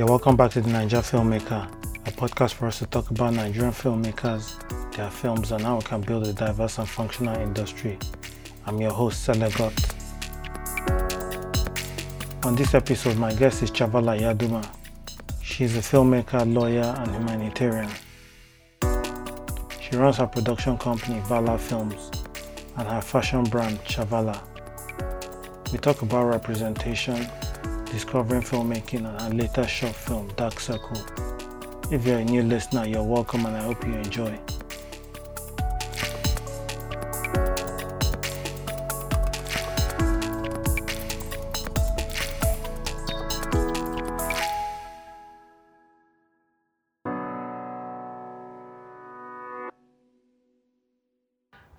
Yeah, welcome back to the Naija Filmmaker, a podcast for us to talk about Nigerian filmmakers, their films, and how we can build a diverse and functional industry. I'm your host, Selegot. On this episode, my guest is Chavala Yaduma. She's a filmmaker, lawyer, and humanitarian. She runs her production company, Vala Films, and her fashion brand, Chavala. We talk about representation, discovering filmmaking, and latest short film, Dark Circle. If you're a new listener, you're welcome and I hope you enjoy.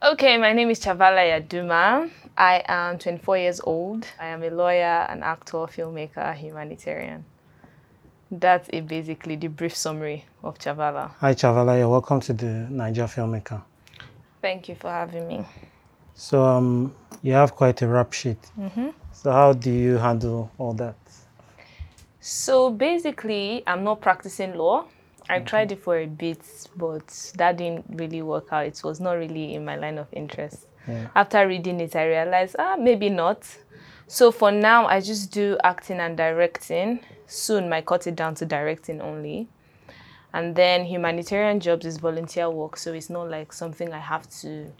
Okay, my name is Chavala Yaduma. I am 24 years old. I am a lawyer, an actor, filmmaker, humanitarian. That's it, basically the brief summary of Chavala. Hi, Chavala. You're welcome to the Naija Filmmaker. Thank you for having me. So, um, you have quite a rap sheet. So, how do you handle all that? So basically, I'm not practicing law. I tried it for a bit, but that didn't really work out. It was not really in my line of interest. Yeah. After reading it, I realized, ah, maybe not. So for now, I just do acting and directing. Soon, I cut it down to directing only. And then humanitarian jobs is volunteer work, so it's not like something I have to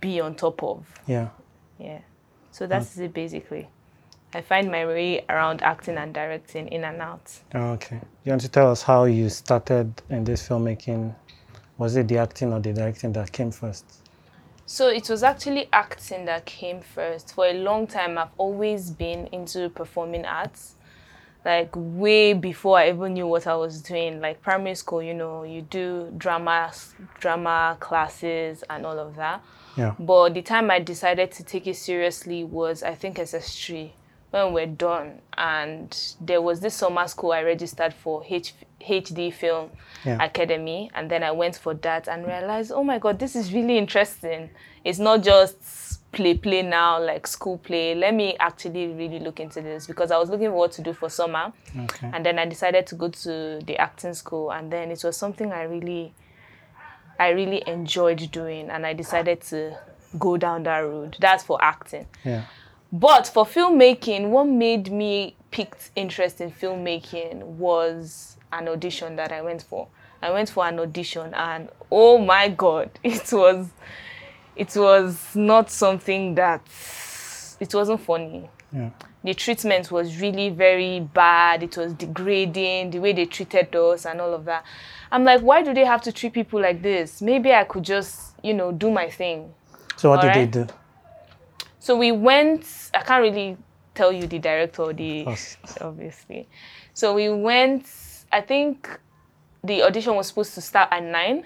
be on top of. Yeah. Yeah. So that's it basically. I find my way around acting and directing in and out. Okay. You want to tell us how you started in this filmmaking? Was it the acting or the directing that came first? So it was actually acting that came first. For a long time, I've always been into performing arts. Like way before I even knew what I was doing. Like primary school, you know, you do drama, drama classes and all of that. Yeah. But the time I decided to take it seriously was, I think, SS3 when we're done. And there was this summer school I registered for H- HD Film Yeah. Academy. And then I went for that and realized, oh my God, this is really interesting. It's not just play, play now, like school play. Let me actually really look into this because I was looking for what to do for summer. Okay. And then I decided to go to the acting school. And then it was something I really I really enjoyed doing and I decided to go down that road. That's for acting. Yeah. But for filmmaking, what made me picked interest in filmmaking was an audition that I went for. I went for an audition and oh my god, it was it was not something that it wasn't funny Yeah. the treatment was really very bad. It was degrading, the way they treated us and all of that. I'm like, why do they have to treat people like this? Maybe I could just, you know, do my thing. So, what did Alright. they do? So we went, I can't really tell you the director or the, obviously. So we went, I think the audition was supposed to start at nine.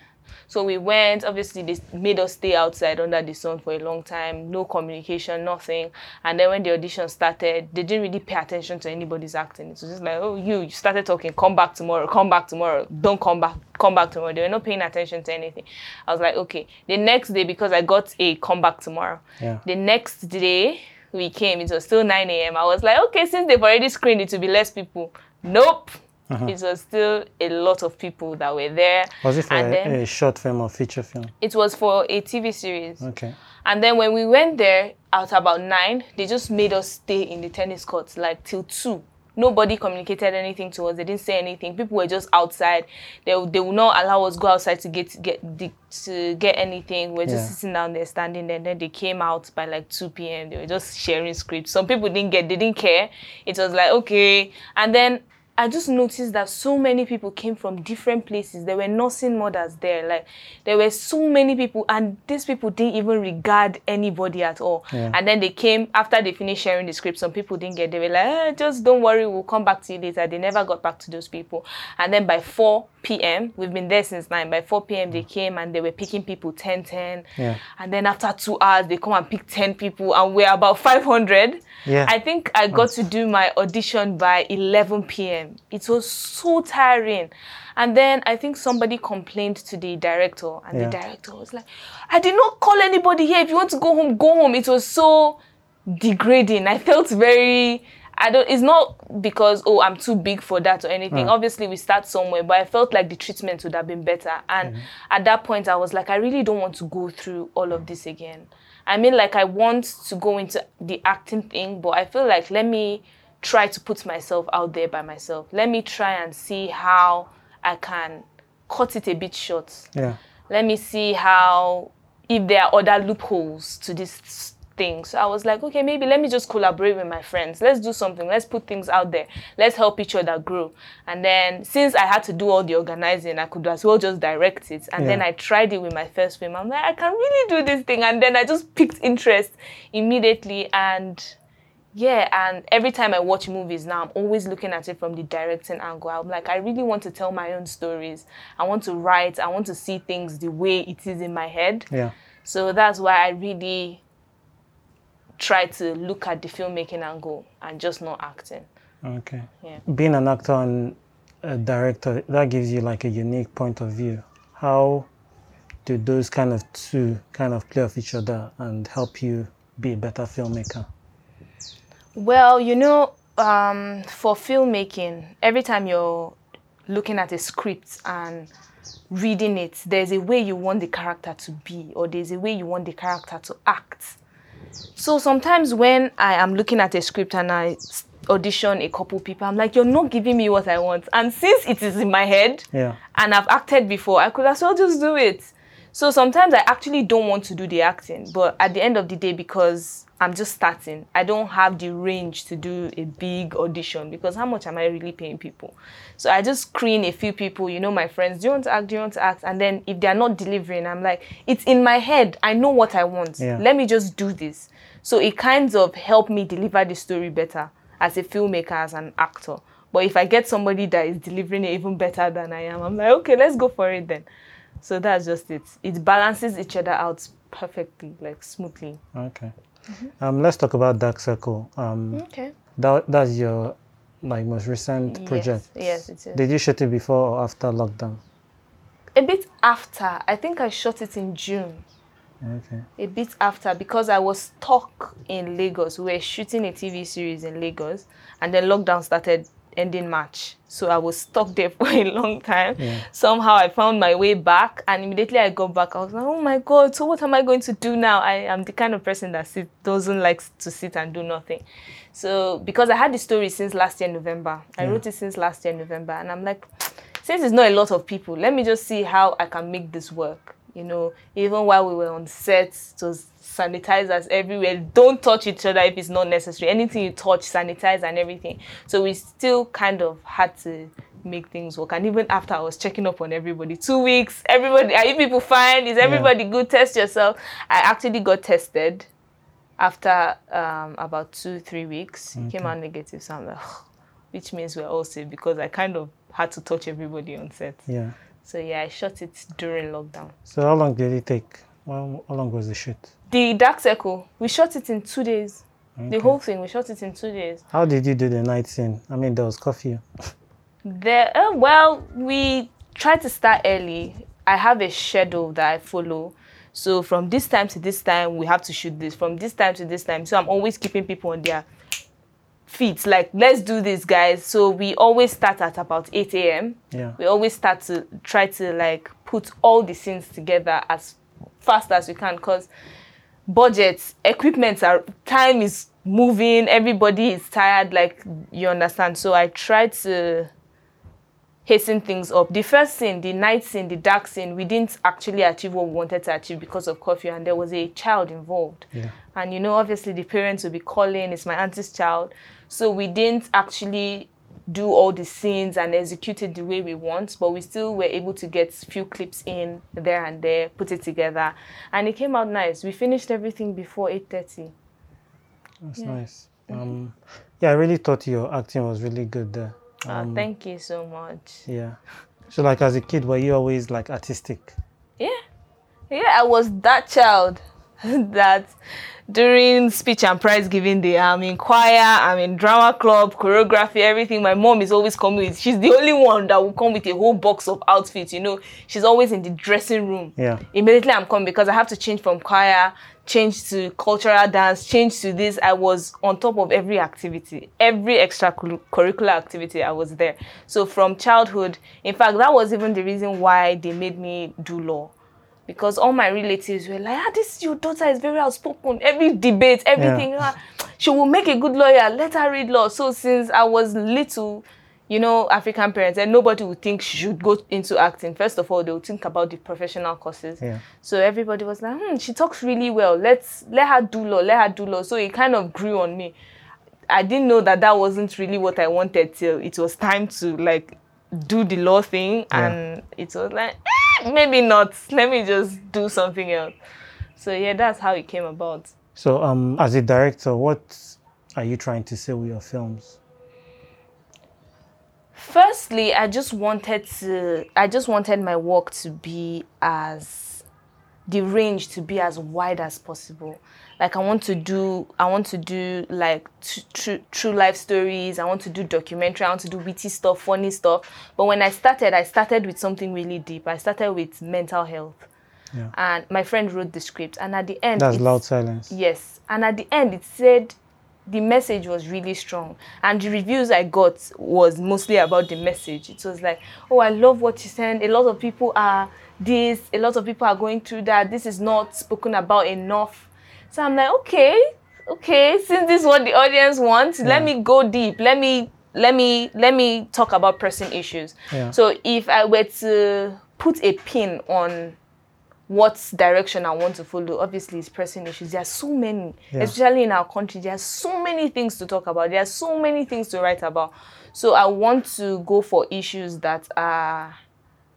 So we went, obviously they made us stay outside under the sun for a long time, no communication, nothing. And then when the audition started, they didn't really pay attention to anybody's acting. It was just like, oh, you, you started talking, come back tomorrow, come back tomorrow, don't come back, come back tomorrow. They were not paying attention to anything. I was like, okay. The next day, because I got a come back tomorrow, Yeah. the next day we came, it was still 9 a.m. I was like, okay, since they've already screened it to be less people. Nope. Uh-huh. It was still a lot of people that were there. Was it for and a, then a short film or feature film? it was for a TV series. Okay. And then when we went there at about nine, they just made us stay in the tennis courts like till two. Nobody communicated anything to us. They didn't say anything. People were just outside. They, they will not allow us go outside to get get to get anything. We're just Yeah. sitting down there, standing there. And then they came out by like 2 p.m. They were just sharing scripts. Some people didn't get, they didn't care. It was like okay. And then I just noticed that so many people came from different places. There were nursing mothers there. Like there were so many people, and these people didn't even regard anybody at all. Yeah. And then they came after they finished sharing the script. Some people didn't get. They were like, eh, "Just don't worry, we'll come back to you later." They never got back to those people. And then by 4 p.m., we've been there since nine. By 4 p.m., they came and they were picking people 10, 10. Yeah. And then after two hours, they come and pick 10 people, and we're about 500. Yeah. I think I got to do my audition by 11 p.m. It was so tiring. And then I think somebody complained to the director, and Yeah. the director was like, I did not call anybody here. If you want to go home, go home. It was so degrading. I felt very. I don't. It's not because oh I'm too big for that or anything. Obviously we start somewhere, but I felt like the treatment would have been better. And mm-hmm. at that point I was like, I really don't want to go through all of this again. I mean, like I want to go into the acting thing, but I feel like let me try to put myself out there by myself. Let me try and see how I can cut it a bit short Yeah. let me see how if there are other loopholes to this thing. So I was like, okay, maybe let me just collaborate with my friends. Let's do something. Let's put things out there. Let's help each other grow. And then since I had to do all the organizing, I could as well just direct it. And then I tried it with my first film. I'm like, I can really do this thing. And then I just picked interest immediately and yeah, and every time I watch movies now, I'm always looking at it from the directing angle. I'm like, I really want to tell my own stories. I want to write. I want to see things the way it is in my head. Yeah. So that's why I really try to look at the filmmaking angle and just not acting. Okay. Yeah. Being an actor and a director, that gives you like a unique point of view. How do those kind of two kind of play off each other and help you be a better filmmaker? Well, you know, um, for filmmaking, every time you're looking at a script and reading it, there's a way you want the character to be, or there's a way you want the character to act. So sometimes when I am looking at a script and I audition a couple people, I'm like, you're not giving me what I want. And since it is in my head, Yeah. and I've acted before, I could as well just do it. So sometimes I actually don't want to do the acting, but at the end of the day, because I'm just starting, I don't have the range to do a big audition because how much am I really paying people? So I just screen a few people, you know, my friends, do you want to act? Do you want to act? And then if they're not delivering, I'm like, it's in my head. I know what I want. Yeah. Let me just do this. So it kind of helped me deliver the story better as a filmmaker, as an actor. But if I get somebody that is delivering it even better than I am, I'm like, okay, let's go for it then. So that's just it. It balances each other out perfectly, like smoothly. Okay. Um, let's talk about Dark Circle. Um, Okay. that, that's your like most recent project. Yes, yes, it is. Did you shoot it before or after lockdown? A bit after, I think I shot it in June. Okay. A bit after because I was stuck in Lagos. We were shooting a TV series in Lagos, and then lockdown started ending March. So I was stuck there for a long time. Yeah. Somehow I found my way back, and immediately I got back. I was like, "Oh my god! So what am I going to do now?" I am the kind of person that sit, doesn't like to sit and do nothing. So because I had the story since last year November, I Yeah. wrote it since last year November, and I'm like, since it's not a lot of people, let me just see how I can make this work. You know, even while we were on set, it was sanitizers everywhere. Don't touch each other if it's not necessary. Anything you touch, sanitize and everything. So we still kind of had to make things work. And even after I was checking up on everybody, two weeks, everybody, are you people fine? Is everybody good? Test yourself. I actually got tested after um, about two, three weeks. It came out negative. So I'm like, which means we're all safe because I kind of had to touch everybody on set. Yeah. So yeah, I shot it during lockdown. So how long did it take? Well, how long was the shoot? The Dark Circle, we shot it in two days. The whole thing, we shot it in two days. How did you do the night scene? I mean, there was curfew. There, uh, well, we try to start early. I have a schedule that I follow. So from this time to this time, we have to shoot this. From this time to this time, so I'm always keeping people on their feet. Like, let's do this, guys. So we always start at about 8 a.m. Yeah. we always start to try to like put all the scenes together as fast as we can because budgets equipment are time is moving everybody is tired like you understand. So i try to hasten things up. The first scene the night scene the dark scene we didn't actually achieve what we wanted to achieve because of curfew and there was a child involved. Yeah. and you know obviously the parents will be calling it's my auntie's child. So we didn't actually do all the scenes and execute it the way we want but we still were able to get few clips in there and there put it together and it came out nice we finished everything before 8.30 That's Yeah. nice. Um, yeah, I really thought your acting was really good there. Ah, Um, thank you so much yeah. So, like, as a kid, were you always like artistic? yeah yeah i was that child that during speech and prize giving day i'm in choir i'm in drama club choreography everything my mom is always coming with she's the only one that will come with a whole box of outfits you know she's always in the dressing room Yeah. immediately i'm coming because i have to change from choir change to cultural dance, change to this. I was on top of every activity, every extracurricular activity. I was there. So from childhood, in fact, that was even the reason why they made me do law. Because all my relatives were like, ah, this your daughter is very outspoken. Every debate, everything, ah, she will make a good lawyer. Let her read law. So since I was little, you know, African parents, and nobody would think she should go into acting. First of all, they would think about the professional courses. Yeah. So everybody was like, hmm, she talks really well. Let's let her do law. Let her do law. So it kind of grew on me. I didn't know that that wasn't really what I wanted till it was time to like do the law thing, Yeah. and it was like, eh, maybe not. Let me just do something else. So yeah, that's how it came about. So, um, as a director, what are you trying to say with your films? Firstly, I just wanted to I just wanted my work to be as the range to be as wide as possible. Like I want to do I want to do like tr- true true life stories. I want to do documentary. I want to do witty stuff, funny stuff. But when I started, I started with something really deep. I started with mental health. Yeah. And my friend wrote the script and at the end That's loud silence. Yes. And at the end, it said the message was really strong. And the reviews I got was mostly about the message. It was like, oh, I love what you sent. A lot of people are this, a lot of people are going through that. This is not spoken about enough. So I'm like, okay, okay, since this is what the audience wants, let me go deep. Let me let me let me talk about pressing issues. Yeah. So if I were to put a pin on what direction I want to follow. Obviously, it's pressing issues. There are so many, Yeah. especially in our country. There are so many things to talk about. There are so many things to write about. So I want to go for issues that are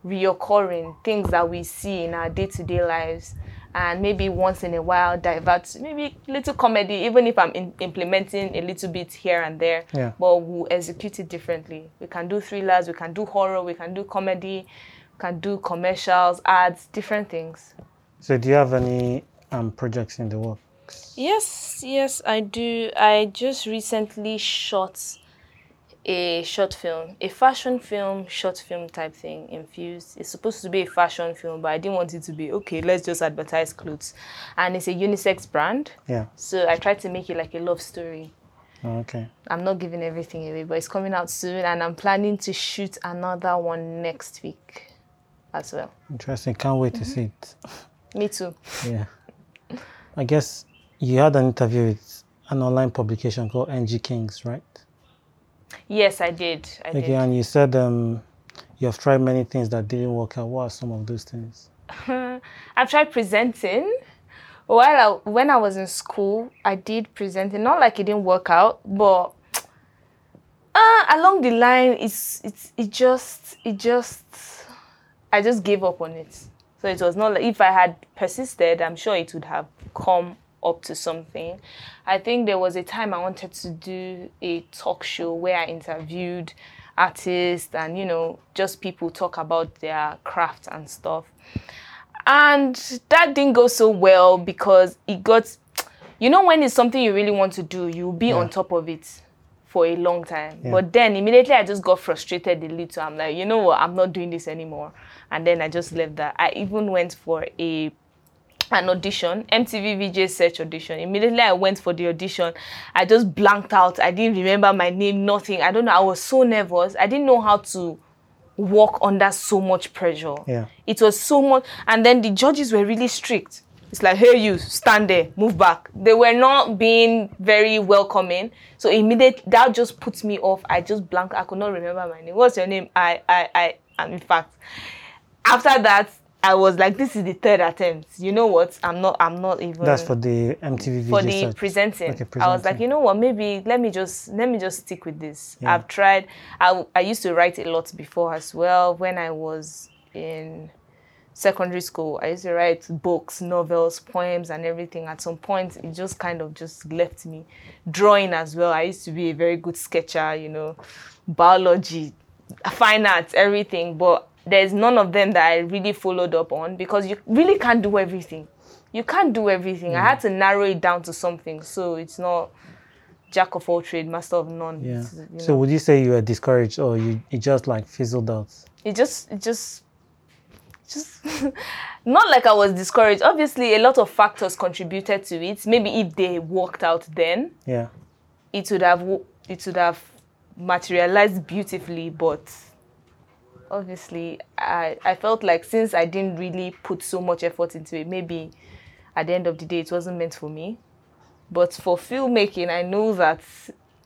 reoccurring, things that we see in our day-to-day lives, and maybe once in a while divert, maybe little comedy, even if I'm in, implementing a little bit here and there. Yeah. But we'll execute it differently. We can do thrillers, we can do horror, we can do comedy, we can do commercials, ads, different things. So, do you have any um, projects in the works? Yes, yes, I do. I just recently shot a short film, a fashion film, short film type thing, infused. It's supposed to be a fashion film, but I didn't want it to be okay, let's just advertise clothes. And it's a unisex brand. Yeah. So I tried to make it like a love story. Oh, okay. I'm not giving everything away, but it's coming out soon, and I'm planning to shoot another one next week as well. Interesting. Can't wait to see it. Me too. Yeah. I guess you had an interview with an online publication called NG Kings, right? Yes, I did. I Okay, did. and you said um, you have tried many things that didn't work out. What are some of those things? I've tried presenting. While I, when I was in school, I did presenting. Not like it didn't work out, but uh, along the line, it's it's it just it just I just gave up on it. So it was not like if I had persisted, I'm sure it would have come up to something. I think there was a time I wanted to do a talk show where I interviewed artists and you know just people talk about their craft and stuff. And that didn't go so well because it got you know when it's something you really want to do you'll be on top of it for a long time. Yeah. but then immediately i just got frustrated a little. I'm like you know what? I'm not doing this anymore. And then i just left that. I even went for a an audition, MTV VJ search audition. Immediately I went for the audition. I just blanked out. I didn't remember my name, nothing. I don't know. I was so nervous. I didn't know how to work under so much pressure. Yeah. It was so much. And then the judges were really strict. It's like, hey, you stand there, move back. They were not being very welcoming. So immediately that just puts me off. I just blanked. I could not remember my name. What's your name? I, I, I. And in fact, after that, I was like, this is the third attempt. You know what? I'm not. I'm not even That's for the MTV for the search. presenting. Okay, presenting. I was like, you know what? Maybe let me just let me just stick with this. Yeah. I've tried. I I used to write a lot before as well. When I was in secondary school, I used to write books, novels, poems, and everything. At some point, it just kind of just left me. Drawing as well. I used to be a very good sketcher. You know, biology, fine arts, everything. But there's none of them that I really followed up on because you really can't do everything. You can't do everything. I mm. had to narrow it down to something, so it's not jack of all trade, master of none. Yeah. You So would you say you were discouraged or you it just like fizzled out? it just it just just not like I was discouraged. Obviously, a lot of factors contributed to it. Maybe if they worked out then, Yeah. it would have it would have materialized beautifully. But obviously, I I felt like since I didn't really put so much effort into it, maybe at the end of the day, it wasn't meant for me. But for filmmaking, I know that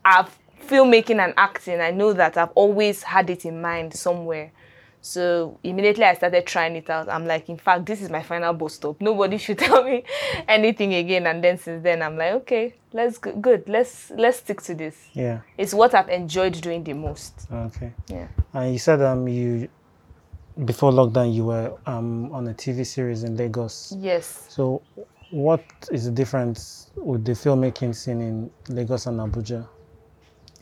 I've filmmaking and acting. I know that I've always had it in mind somewhere. So immediately I started trying it out. I'm like, in fact, this is my final bus stop. Nobody should tell me anything again. And then since then, I'm like, okay, let's go, good. Let's let's stick to this. Yeah. It's what I've enjoyed doing the most. Okay. Yeah. And you said um you before lockdown you were um on a TV series in Lagos. Yes. So what is the difference with the filmmaking scene in Lagos and Abuja?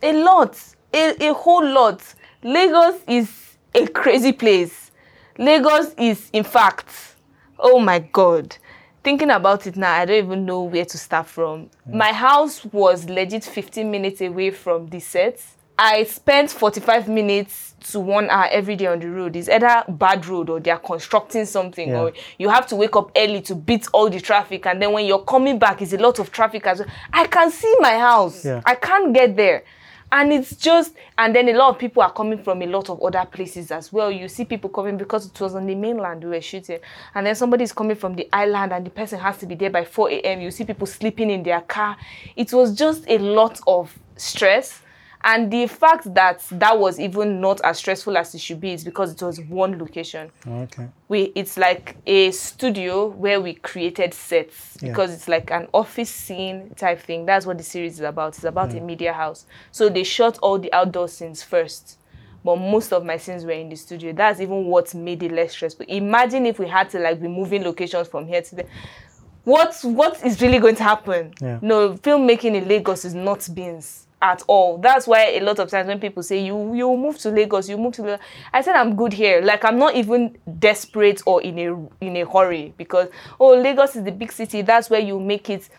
A lot. A, a whole lot. Lagos is a crazy place. Lagos is, in fact, oh my God. Thinking about it now, I don't even know where to start from. Hmm. My house was legit 15 minutes away from the set. I spent 45 minutes to one hour every day on the road. It's either bad road or they're constructing something, Yeah. or you have to wake up early to beat all the traffic. And then when you're coming back, it's a lot of traffic as well. I can see my house. Yeah. I can't get there. And it's just, and then a lot of people are coming from a lot of other places as well. You see people coming because it was on the mainland we were shooting. And then somebody is coming from the island and the person has to be there by 4 a.m. You see people sleeping in their car. It was just a lot of stress. And the fact that that was even not as stressful as it should be is because it was one location. Okay. we it's like a studio where we created sets Yeah. because it's like an office scene type thing. That's what the series is about. It's about a mm. media house. So they shot all the outdoor scenes first. But most of my scenes were in the studio. That's even what made it less stressful. Imagine if we had to like be moving locations from here to there. What what is really going to happen? Yeah. no filmmaking in lagos is not beans at all. That's why a lot of times when people say you you move to lagos you move to lagos i said i'm good here. Like i'm not even desperate or in a in a hurry because oh lagos is the big city. That's where you make it.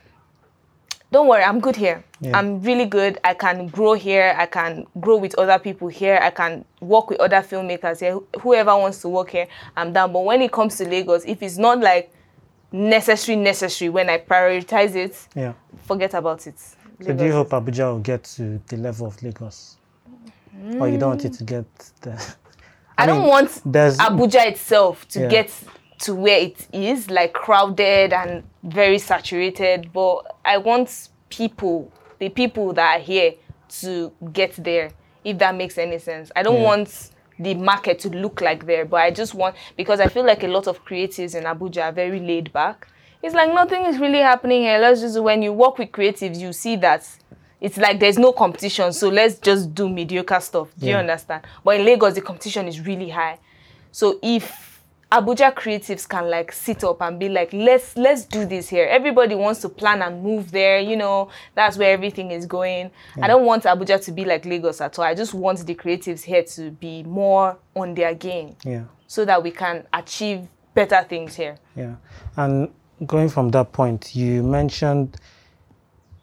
Don't worry i'm good here. Yeah. i'm really good. I can grow here. I can grow with other people here. I can work with other filmmakers here. Whoever wants to work here i'm down. But when it comes to lagos if it's not like necessary necessary when i prioritize it Yeah. forget about it So do you hope Abuja will get to the level of Lagos? Or you don't want it to mm. get there? I, don't mean, want Abuja itself to Yeah. get to where it is, like crowded and very saturated. But I want people, the people that are here, to get there, if that makes any sense. I don't Yeah. want the market to look like there, but I just want, because I feel like a lot of creatives in Abuja are very laid back. It's like nothing is really happening here. Let's just, when you work with creatives, you see that it's like there's no competition. So let's just do mediocre stuff. Do you understand? But in Lagos, the competition is really high. So if Abuja creatives can like sit up and be like, let's let's do this here. Everybody wants to plan and move there. You know, that's where everything is going. I don't want Abuja to be like Lagos at all. I just want the creatives here to be more on their game Yeah. so that we can achieve better things here. Yeah. And going from that point, you mentioned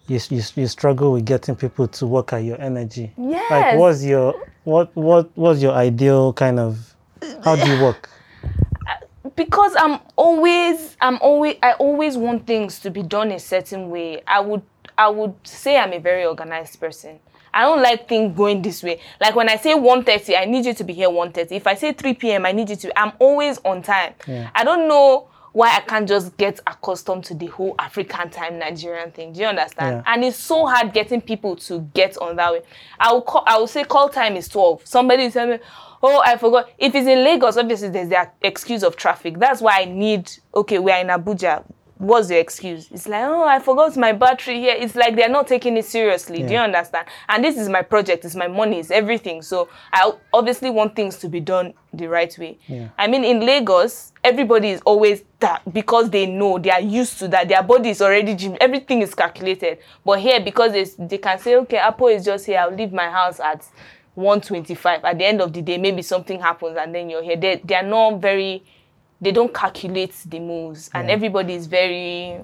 you, you, you struggle with getting people to work at your energy. Yes. Like what's your what what what's your ideal kind of how do you work? because I'm always I'm always I always want things to be done a certain way. I would I would say I'm a very organized person. I don't like things going this way. Like when I say 1.30, I need you to be here 1.30. If I say 3 p.m., I need you to I'm always on time. Yeah. I don't know why I can't just get accustomed to the whole African time Nigerian thing. Do you understand? Yeah. And it's so hard getting people to get on that way. I will call, I will say call time is 12. Somebody tell me, oh, I forgot. If it's in Lagos, obviously there's the excuse of traffic. That's why I need, okay, we're in Abuja. What's the excuse? It's like, oh, I forgot my battery here. It's like they're not taking it seriously. Do you understand? And this is my project, it's my money, it's everything. So I obviously want things to be done the right way. Yeah. I mean, in Lagos, everybody is always that because they know they are used to that. Their body is already gym. Everything is calculated. But here, because it's, they can say, okay, Apple is just here. I'll leave my house at 125. At the end of the day, maybe something happens and then you're here. They, they are not very, they don't calculate the moves. And Yeah. everybody is very,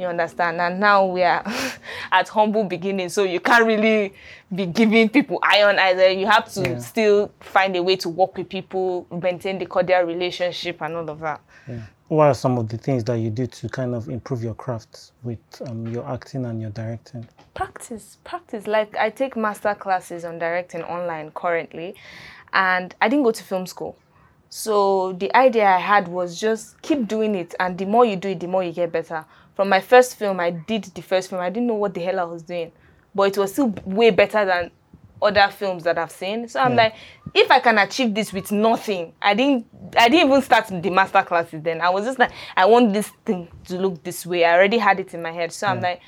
You understand? And now we are at humble beginnings, so you can't really be giving people iron either. You have to Yeah. still find a way to work with people, maintain the cordial relationship, and all of that. Yeah. What are some of the things that you do to kind of improve your craft with um, your acting and your directing? practice practice like i take master classes on directing online currently and i didn't go to film school so the idea i had was just keep doing it and the more you do it the more you get better. From my first film i did the first film. I didn't know what the hell i was doing but it was still way better than other films that i've seen. So i'm Yeah. like if i can achieve this with nothing i didn't i didn't even start the master classes then. I was just like i want this thing to look this way. I already had it in my head. So i'm like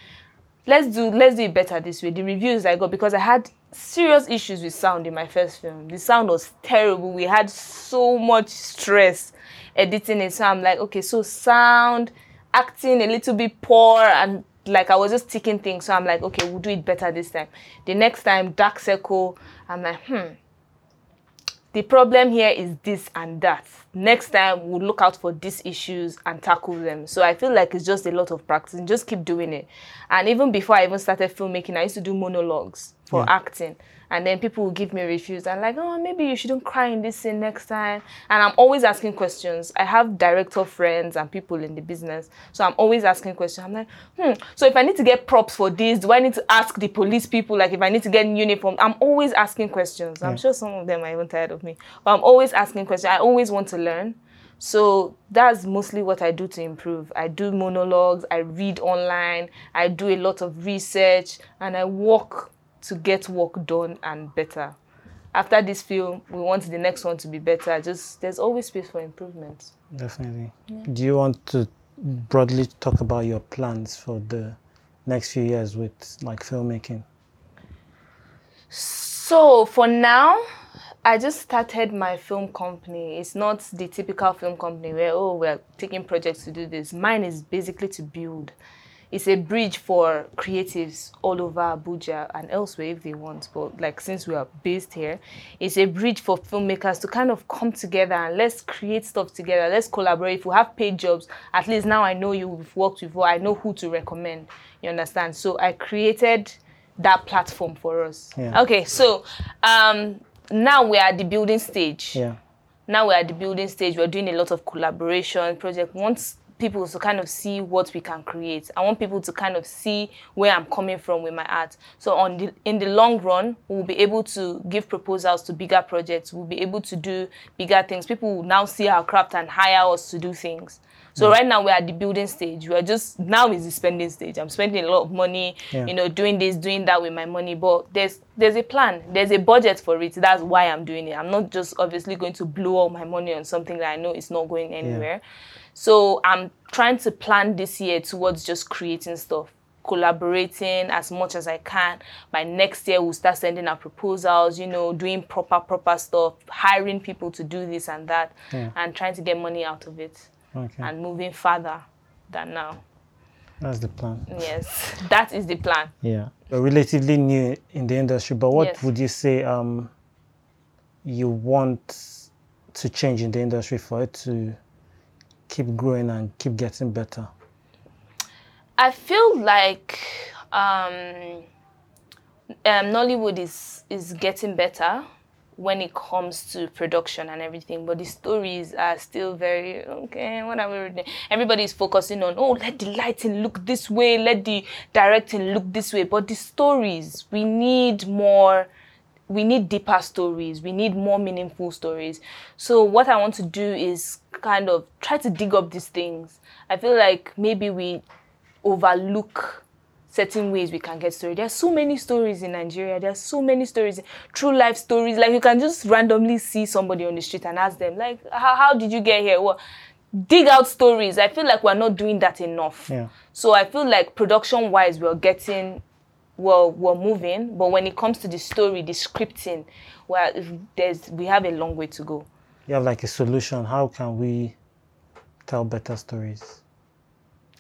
let's do let's do it better this way. The reviews I got because I had serious issues with sound in my first film. The sound was terrible. We had so much stress editing it. So I'm like, okay, so sound, acting a little bit poor and like I was just ticking things. So I'm like, okay, we'll do it better this time. The next time, Dark Circle, I'm like, hmm, the problem here is this and that. Next time, we'll look out for these issues and tackle them. So I feel like it's just a lot of practice and just keep doing it. And even before I even started filmmaking, I used to do monologues for Yeah. acting. And then people will give me reviews and like, oh, maybe you shouldn't cry in this scene next time. And I'm always asking questions. I have director friends and people in the business. So I'm always asking questions. I'm like, hmm, so if I need to get props for this, do I need to ask the police people? Like if I need to get uniform, I'm always asking questions. I'm sure some of them are even tired of me. But I'm always asking questions. I always want to learn. So that's mostly what I do to improve. I do monologues, I read online, I do a lot of research, and I work to get work done and better. After this film, we want the next one to be better. Just there's always space for improvement. Definitely. Do you want to broadly talk about your plans for the next few years with like filmmaking? So for now, I just started my film company. It's not the typical film company where oh we're taking projects to do this. Mine is basically to build. It's a bridge for creatives all over Abuja and elsewhere if they want. But like since we are based here, it's a bridge for filmmakers to kind of come together and let's create stuff together. Let's collaborate. If we have paid jobs, at least now I know you. We've worked before. I know who to recommend. You understand? So I created that platform for us. Yeah. Okay, so um, now we're at the building stage. Yeah. Now we're at the building stage. We're doing a lot of collaboration project. We want people to kind of see what we can create. I want people to kind of see where I'm coming from with my art. So on the in the long run, we'll be able to give proposals to bigger projects. We'll be able to do bigger things. People will now see our craft and hire us to do things. So mm. right now we're at the building stage. We're just now is the spending stage. I'm spending a lot of money, Yeah. you know, doing this, doing that with my money. But there's there's a plan. There's a budget for it. That's why I'm doing it. I'm not just obviously going to blow all my money on something that I know is not going anywhere. So I'm trying to plan this year towards just creating stuff, collaborating as much as I can. By next year, we'll start sending out proposals, you know, doing proper, proper stuff, hiring people to do this and that, Yeah. and trying to get money out of it Okay. and moving further than now. That's the plan. Yes, that is the plan. Yeah. You're relatively new in the industry, but what Yes. would you say um you want to change in the industry for it to keep growing and keep getting better? I feel like um, um, Nollywood is is getting better when it comes to production and everything, but the stories are still very okay. What are we reading? Everybody is focusing on oh, let the lighting look this way, let the directing look this way, but the stories we need more we need deeper stories we need more meaningful stories so what i want to do is kind of try to dig up these things. I feel like maybe we overlook certain ways we can get story. There's so many stories in nigeria. There's so many stories true life stories. Like you can just randomly see somebody on the street and ask them like how, how did you get here? Well dig out stories. I feel like we're not doing that enough. Yeah. so I feel like production wise, we're getting, well, we're moving. But when it comes to the story, the scripting, well, there's we have a long way to go. You have like a solution. How can we tell better stories?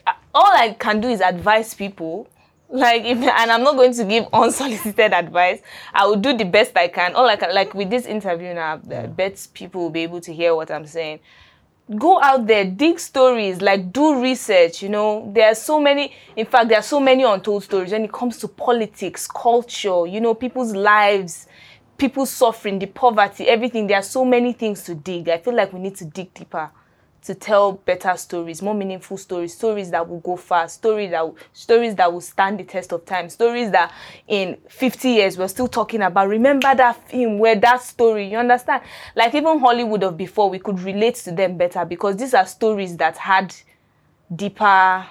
Uh, All I can do is advise people. Like if and I'm not going to give unsolicited advice. I will do the best I can. All I can like with this interview now, I bet people will be able to hear what I'm saying. go out there, dig stories, like do research. You know, there are so many. In fact, there are so many untold stories when it comes to politics, culture. You know, people's lives, people's suffering, the poverty, everything. There are so many things to dig. I feel like we need to dig deeper to tell better stories, more meaningful stories, stories that will go far, stories that stories that will stand the test of time, stories that in 50 years we're still talking about. Remember that film where that story, you understand? Like even Hollywood of before, we could relate to them better because these are stories that had deeper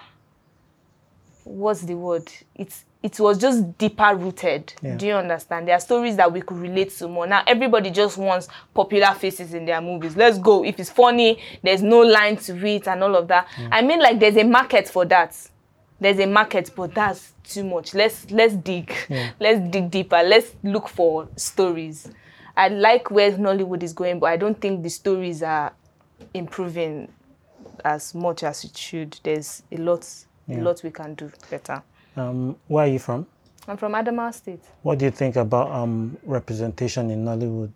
what's the word? It's it was just deeper rooted. Yeah. Do you understand? There are stories that we could relate to more. Now everybody just wants popular faces in their movies. Let's go. If it's funny, there's no line to it and all of that. I mean like there's a market for that. There's a market, but that's too much. Let's let's dig. Yeah. Let's dig deeper. Let's look for stories. I like where Nollywood is going, but I don't think the stories are improving as much as it should. There's a lot Yeah. a lot we can do better. Um, where are you from? I'm from Adamawa State. What do you think about um, representation in Nollywood?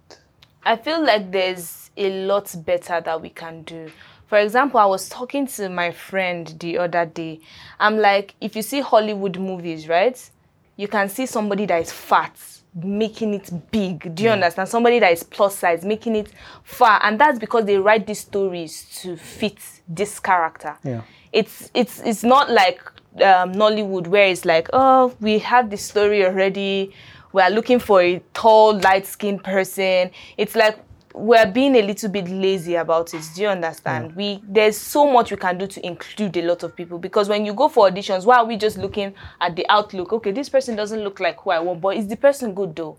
I feel like there's a lot better that we can do. For example, I was talking to my friend the other day. I'm like, if you see Hollywood movies, right? You can see somebody that is fat making it big. Do you understand? Somebody that is plus size making it far. And that's because they write these stories to fit this character. Yeah. It's it's it's not like um, Nollywood where it's like, oh, we have the story already. We are looking for a tall, light-skinned person. It's like we're being a little bit lazy about it. Do you understand? We there's so much we can do to include a lot of people because when you go for auditions, why are we just looking at the outlook? Okay, this person doesn't look like who I want, but is the person good though?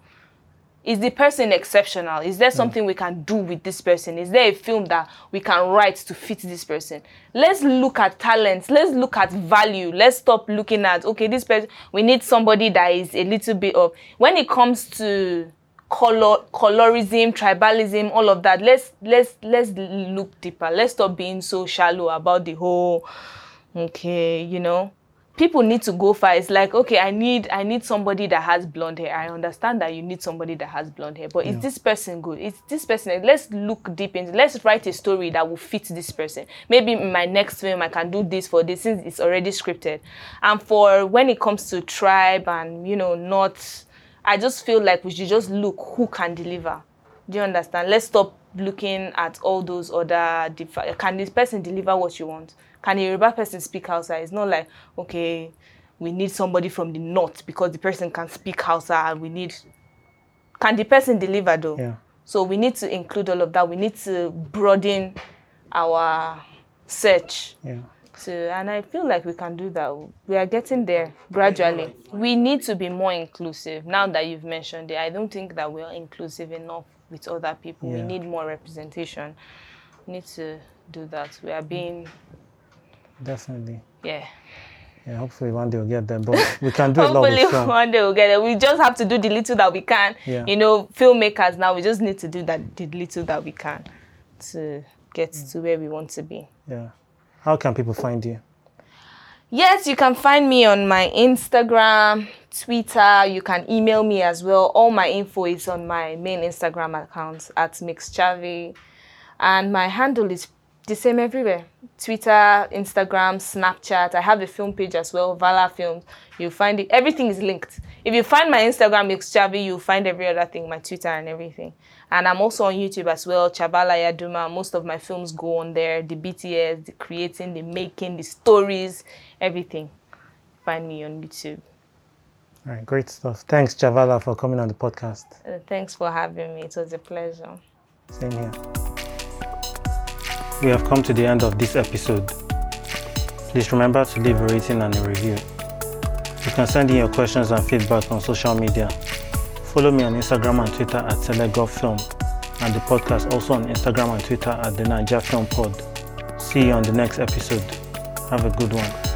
Is the person exceptional? Is there hmm. something we can do with this person? Is there a film that we can write to fit this person? Let's look at talents. Let's look at value. Let's stop looking at okay, this person. We need somebody that is a little bit of when it comes to color colorism, tribalism, all of that. Let's let's let's look deeper. Let's stop being so shallow about the whole okay, you know people need to go far. It's like, okay, I need I need somebody that has blonde hair. I understand that you need somebody that has blonde hair, but is this person good? Is this person? Let's look deep into. Let's write a story that will fit this person. Maybe in my next film I can do this for this since it's already scripted. And for when it comes to tribe and you know not, I just feel like we should just look who can deliver. Do you understand? Let's stop looking at all those other. Can this person deliver what you want? Can a Yoruba person speak Hausa? It's not like okay, we need somebody from the north because the person can speak Hausa and we need. Can the person deliver though? Yeah. So we need to include all of that. We need to broaden our search Yeah. to and I feel like we can do that. We are getting there gradually. We need to be more inclusive. Now that you've mentioned it, I don't think that we are inclusive enough with other people. We need more representation. We need to do that. We are being Definitely. yeah. Yeah, hopefully one day we'll get there. But we can do a lot Hopefully one day we'll get it. We just have to do the little that we can. Yeah. You know, filmmakers now we just need to do that the little that we can to get mm. to where we want to be. Yeah. How can people find you? Yes, you can find me on my Instagram, Twitter. You can email me as well. All my info is on my main Instagram account at MixChavee. And my handle is the same everywhere Twitter, Instagram, Snapchat. I have a film page as well, Vala Films. You'll find it. Everything is linked. If you find my Instagram, MixChavee, you'll find every other thing, my Twitter and everything. And I'm also on YouTube as well, Chavala Yaduma. Most of my films go on there. The BTS, the creating, the making, the stories, everything. Find me on YouTube. All right, great stuff. Thanks, Chavala, for coming on the podcast. Uh, thanks for having me. It was a pleasure. Same here. We have come to the end of this episode. Please remember to leave a rating and a review. You can send in your questions and feedback on social media. Follow me on Instagram and Twitter at Film, and the podcast also on Instagram and Twitter at the Naija Film Pod. See you on the next episode. Have a good one.